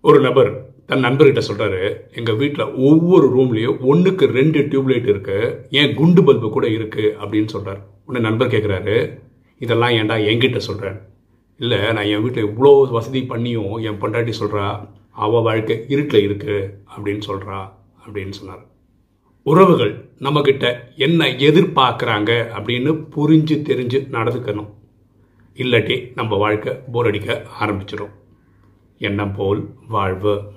ஒரு நபர் தன் நண்பர்கிட்ட சொல்கிறாரு எங்கள் வீட்டில் ஒவ்வொரு ரூம்லேயும் ஒன்றுக்கு ரெண்டு டியூப்லைட் இருக்குது ஏன் குண்டு பல்பு கூட இருக்கு? அப்படின்னு சொல்கிறார் உடனே நண்பர் கேட்குறாரு இதெல்லாம் ஏன்டா என்கிட்ட சொல்கிறேன் இல்லை நான் என் வீட்டில் இவ்வளோ வசதி பண்ணியும் என் பொண்டாட்டி சொல்கிறா அவள் வாழ்க்கை இருட்டில் இருக்கு அப்படின்னு சொல்கிறா அப்படின்னு சொன்னார். உறவுகள் நம்மக்கிட்ட என்ன எதிர்பார்க்குறாங்க அப்படின்னு புரிஞ்சு தெரிஞ்சு நடந்துக்கணும். இல்லாட்டி நம்ம வாழ்க்கை போர் அடிக்க ஆரம்பிச்சிடும் எண்ணம் போல் வாழ்வு.